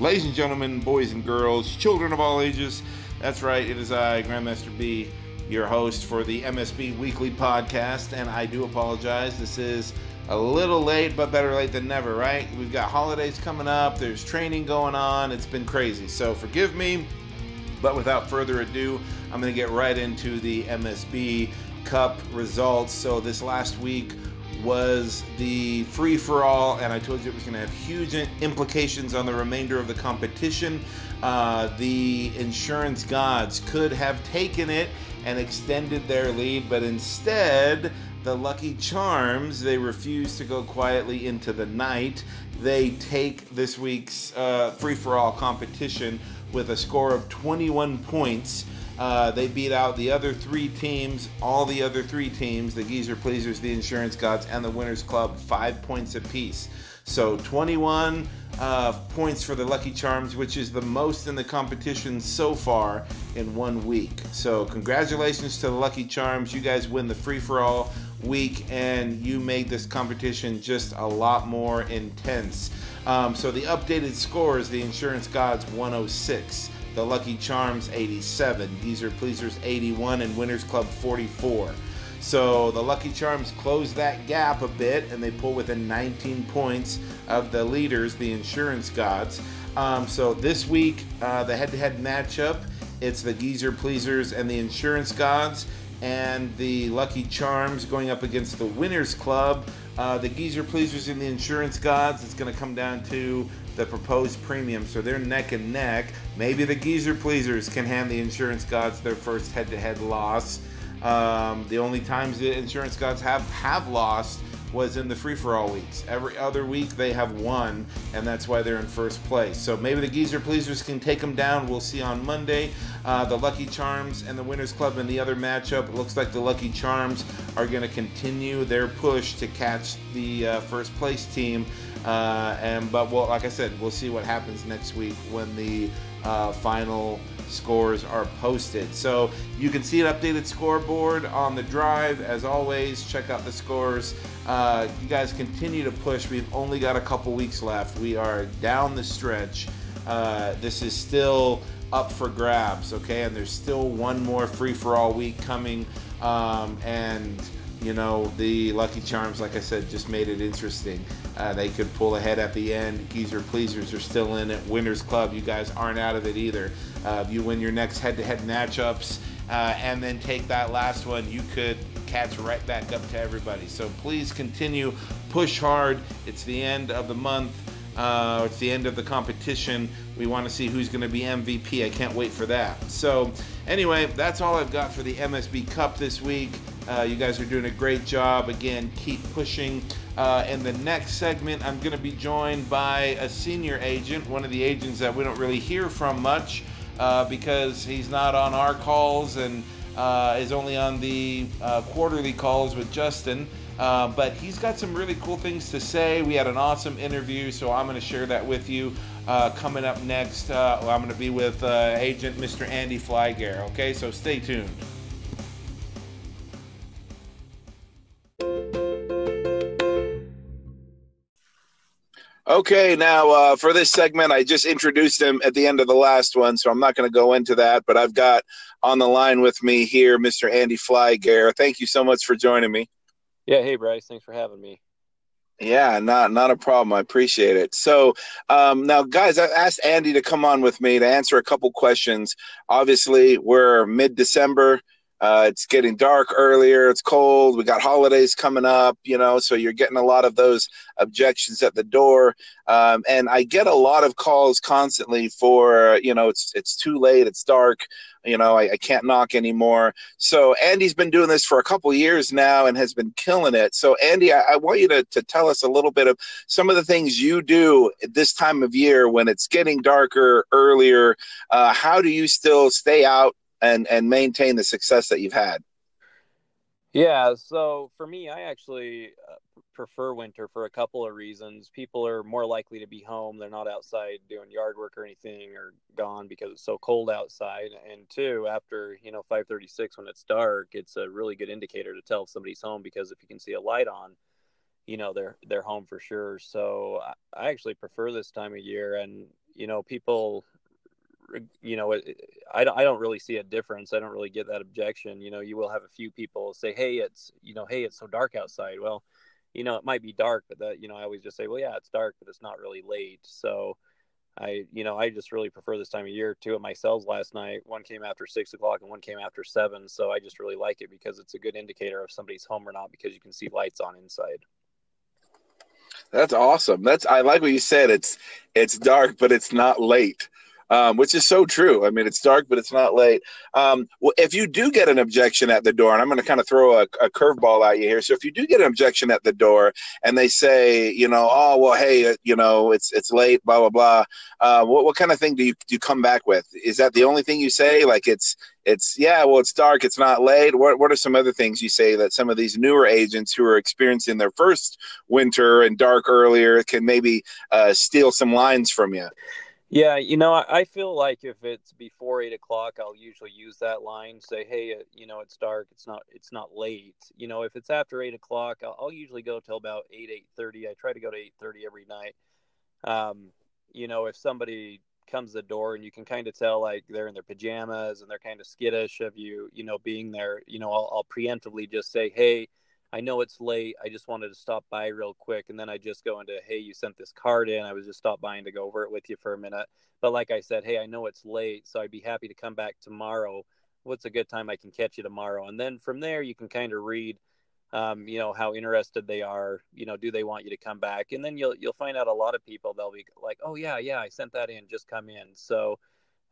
Ladies and gentlemen, boys and girls, children of all ages, that's right, it is I, Grandmaster B, your host for the MSB Weekly Podcast, and I do apologize. This is a little late, but better late than never, right? We've got holidays coming up, there's training going on, it's been crazy, so forgive me. But without further ado, I'm going to get right into the MSB Cup results. So, this last week, was the free for all, and I told you it was going to have huge implications on the remainder of the competition. Uh, the insurance gods could have taken it and extended their lead, but instead, the Lucky Charms, they refuse to go quietly into the night. They take this week's uh, free for all competition with a score of 21 points. Uh, they beat out the other three teams, all the other three teams, the Geezer Pleasers, the Insurance Gods, and the Winners Club, five points apiece. So 21 uh, points for the Lucky Charms, which is the most in the competition so far in one week. So congratulations to the Lucky Charms. You guys win the free for all week, and you made this competition just a lot more intense. Um, so the updated scores: the Insurance Gods 106 the Lucky Charms 87, Geezer Pleasers 81, and Winners Club 44. So the Lucky Charms close that gap a bit and they pull within 19 points of the leaders, the Insurance Gods. Um, so this week, uh, the head to head matchup, it's the Geezer Pleasers and the Insurance Gods, and the Lucky Charms going up against the Winners Club. Uh, the Geezer Pleasers and the Insurance Gods, it's going to come down to the proposed premium, so they're neck and neck. Maybe the geezer pleasers can hand the insurance gods their first head-to-head loss. Um, the only times the insurance gods have have lost was in the free for all weeks. Every other week they have won, and that's why they're in first place. So maybe the Geezer Pleasers can take them down. We'll see on Monday. Uh, the Lucky Charms and the Winners Club in the other matchup. It looks like the Lucky Charms are going to continue their push to catch the uh, first place team. Uh, and but well, like I said, we'll see what happens next week when the uh, final scores are posted. So you can see an updated scoreboard on the drive. As always, check out the scores. Uh, you guys continue to push. We've only got a couple weeks left. We are down the stretch. Uh, this is still up for grabs, okay? And there's still one more free for all week coming. Um, and you know, the Lucky Charms, like I said, just made it interesting. Uh, they could pull ahead at the end. Geezer Pleasers are still in it. Winners Club, you guys aren't out of it either. Uh, you win your next head to head matchups uh, and then take that last one, you could catch right back up to everybody. So please continue, push hard. It's the end of the month. Uh, it's the end of the competition. We want to see who's going to be MVP. I can't wait for that. So, anyway, that's all I've got for the MSB Cup this week. Uh, you guys are doing a great job. Again, keep pushing. Uh, in the next segment, I'm going to be joined by a senior agent, one of the agents that we don't really hear from much uh, because he's not on our calls and uh, is only on the uh, quarterly calls with Justin. Uh, but he's got some really cool things to say. We had an awesome interview, so I'm going to share that with you. coming up next, I'm going to be with agent Mr. Andy Flygare. Okay, so stay tuned. Okay, now uh, for this segment, I just introduced him at the end of the last one, so I'm not going to go into that. But I've got on the line with me here Mr. Andy Flygare. Thank you so much for joining me. Yeah, hey Bryce, thanks for having me. Yeah, not not a problem. I appreciate it. So um, now, guys, I asked Andy to come on with me to answer a couple questions. Obviously, we're mid December. Uh, it's getting dark earlier. It's cold. We got holidays coming up, you know, so you're getting a lot of those objections at the door. Um, and I get a lot of calls constantly for, you know, it's it's too late. It's dark. You know, I, I can't knock anymore. So Andy's been doing this for a couple years now and has been killing it. So Andy, I, I want you to to tell us a little bit of some of the things you do at this time of year when it's getting darker earlier. Uh, how do you still stay out and and maintain the success that you've had? Yeah, so for me, I actually uh, prefer winter for a couple of reasons. People are more likely to be home; they're not outside doing yard work or anything, or gone because it's so cold outside. And two, after you know 5:36 when it's dark, it's a really good indicator to tell if somebody's home because if you can see a light on, you know they're they're home for sure. So I actually prefer this time of year, and you know people you know, I, I don't really see a difference. I don't really get that objection. You know, you will have a few people say, Hey, it's, you know, Hey, it's so dark outside. Well, you know, it might be dark, but that, you know, I always just say, well, yeah, it's dark, but it's not really late. So I, you know, I just really prefer this time of year. Two of my cells last night, one came after six o'clock and one came after seven. So I just really like it because it's a good indicator of somebody's home or not because you can see lights on inside. That's awesome. That's I like what you said. It's it's dark, but it's not late um, which is so true. I mean, it's dark, but it's not late. Um, well, if you do get an objection at the door, and I'm going to kind of throw a, a curveball at you here. So if you do get an objection at the door, and they say, you know, oh well, hey, uh, you know, it's it's late, blah blah blah. Uh, what what kind of thing do you do you come back with? Is that the only thing you say? Like it's it's yeah, well, it's dark, it's not late. What what are some other things you say that some of these newer agents who are experiencing their first winter and dark earlier can maybe uh, steal some lines from you? Yeah, you know, I feel like if it's before eight o'clock, I'll usually use that line. Say, hey, uh, you know, it's dark. It's not. It's not late. You know, if it's after eight o'clock, I'll, I'll usually go till about eight eight thirty. I try to go to eight thirty every night. Um, you know, if somebody comes the door and you can kind of tell like they're in their pajamas and they're kind of skittish of you, you know, being there. You know, I'll, I'll preemptively just say, hey I know it's late. I just wanted to stop by real quick. And then I just go into, hey, you sent this card in. I was just stop by and to go over it with you for a minute. But like I said, hey, I know it's late. So I'd be happy to come back tomorrow. What's a good time I can catch you tomorrow? And then from there, you can kind of read, um, you know, how interested they are. You know, do they want you to come back? And then you'll you'll find out a lot of people they'll be like, oh yeah, yeah, I sent that in. Just come in. So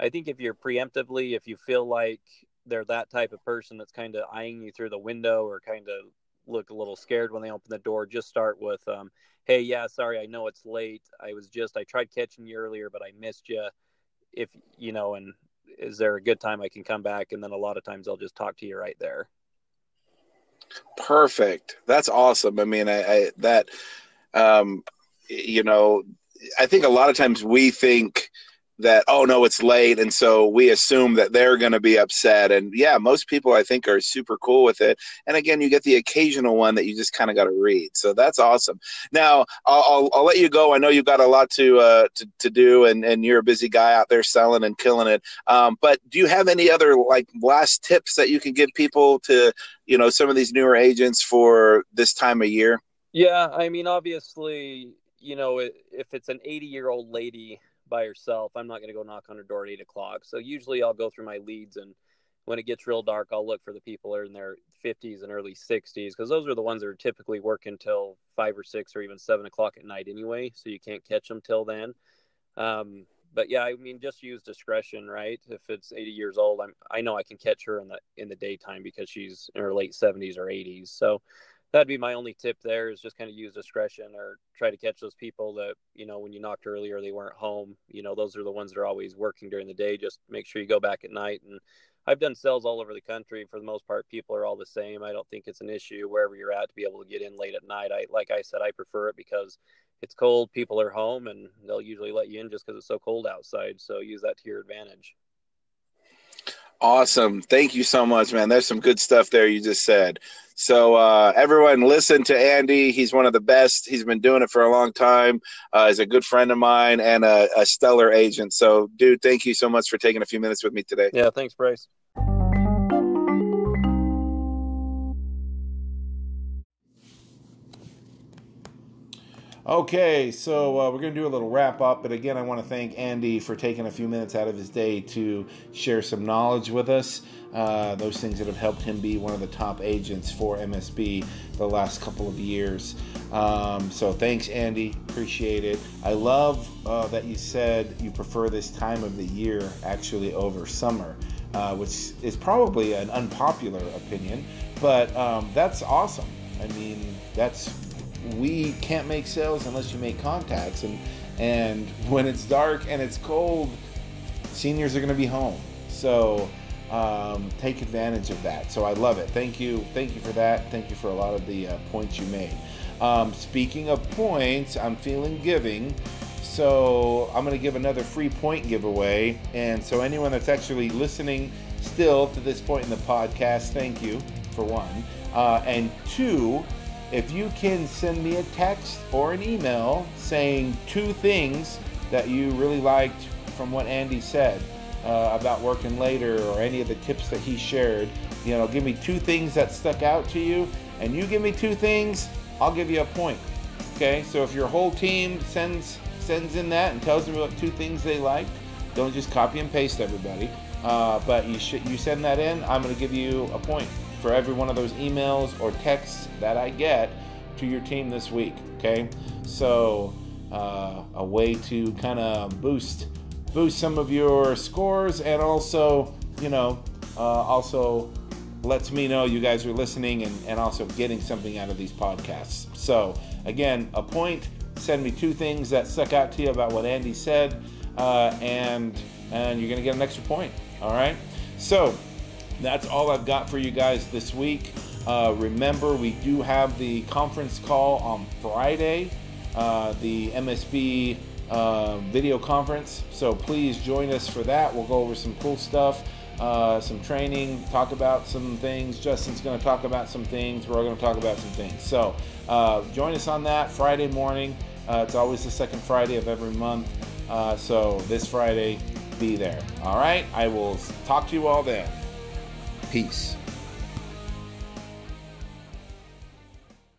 I think if you're preemptively, if you feel like they're that type of person that's kind of eyeing you through the window or kind of look a little scared when they open the door, just start with, um, "Hey, yeah, sorry, I know it's late. I was just I tried catching you earlier, but I missed you. If you know, and is there a good time I can come back?" And then a lot of times I'll just talk to you right there. Perfect. That's awesome. I mean, I, I that, um, you know, I think a lot of times we think that oh no it's late and so we assume that they're going to be upset and yeah most people i think are super cool with it and again you get the occasional one that you just kind of got to read so that's awesome. Now I'll, I'll, I'll, let you go i know you've got a lot to uh, to, to do and, and you're a busy guy out there selling and killing it um, but do you have any other like last tips that you can give people to you know some of these newer agents for this time of year? Yeah i mean obviously you know if it's an 80 year old lady by herself, I'm not going to go knock on her door at eight o'clock. So usually I'll go through my leads and when it gets real dark, I'll look for the people that are in their 50s and early 60s because those are the ones that are typically working till five or six or even seven o'clock at night anyway. So you can't catch them till then. Um, but yeah, I mean, just use discretion, right? If it's 80 years old, I'm I know I can catch her in the in the daytime because she's in her late 70s or 80s. So that'd be my only tip there is just kind of use discretion or try to catch those people that you know when you knocked earlier they weren't home. You know those are the ones that are always working during the day. Just make sure you go back at night. And i've done sales all over the country. For the most part people are all the same. I don't think it's an issue wherever you're at to be able to get in late at night. I like i said i prefer it because it's cold people are home and they'll usually let you in just because it's so cold outside. So use that to your advantage Awesome. Thank you so much, man. There's some good stuff there you just said. So, uh, everyone, listen to Andy. He's one of the best. He's been doing it for a long time. Uh, he's a good friend of mine and a, a stellar agent. So, dude, thank you so much for taking a few minutes with me today. Yeah, thanks, Bryce. Okay, so uh, we're going to do a little wrap up. But again, I want to thank Andy for taking a few minutes out of his day to share some knowledge with us. Uh, those things that have helped him be one of the top agents for MSB the last couple of years. Um, so thanks, Andy. Appreciate it. I love uh, that you said you prefer this time of the year actually over summer. Uh, which is probably an unpopular opinion, but um, that's awesome. I mean, that's we can't make sales unless you make contacts. And and when it's dark and it's cold seniors are going to be home. So um, take advantage of that. So i love it. Thank you. Thank you for that. Thank you for a lot of the uh, points you made. Um, speaking of points, I'm feeling giving. So I'm going to give another free point giveaway. And so anyone that's actually listening still to this point in the podcast, thank you for one. Uh, and two, if you can send me a text or an email saying two things that you really liked from what Andy said uh, about working later or any of the tips that he shared, you know, give me two things that stuck out to you, and you give me two things, I'll give you a point. Okay, so if your whole team sends sends in that and tells them about two things they liked, don't just copy and paste everybody. Uh, but you should you send that in, I'm going to give you a point for every one of those emails or texts that I get to your team this week. Okay, so uh, a way to kind of boost boost some of your scores and also you know uh, also lets me know you guys are listening and, and also getting something out of these podcasts. So again, a point. Send me two things that stuck out to you about what Andy said, uh, and and you're gonna get an extra point. All right. So that's all I've got for you guys this week. Uh, remember, we do have the conference call on Friday, uh, the MSB uh, video conference. So please join us for that. We'll go over some cool stuff, uh, some training, talk about some things. Justin's going to talk about some things. We're all going to talk about some things. So uh, join us on that Friday morning. Uh, it's always the second Friday of every month. so this Friday, be there. All right. I will talk to you all then. Peace.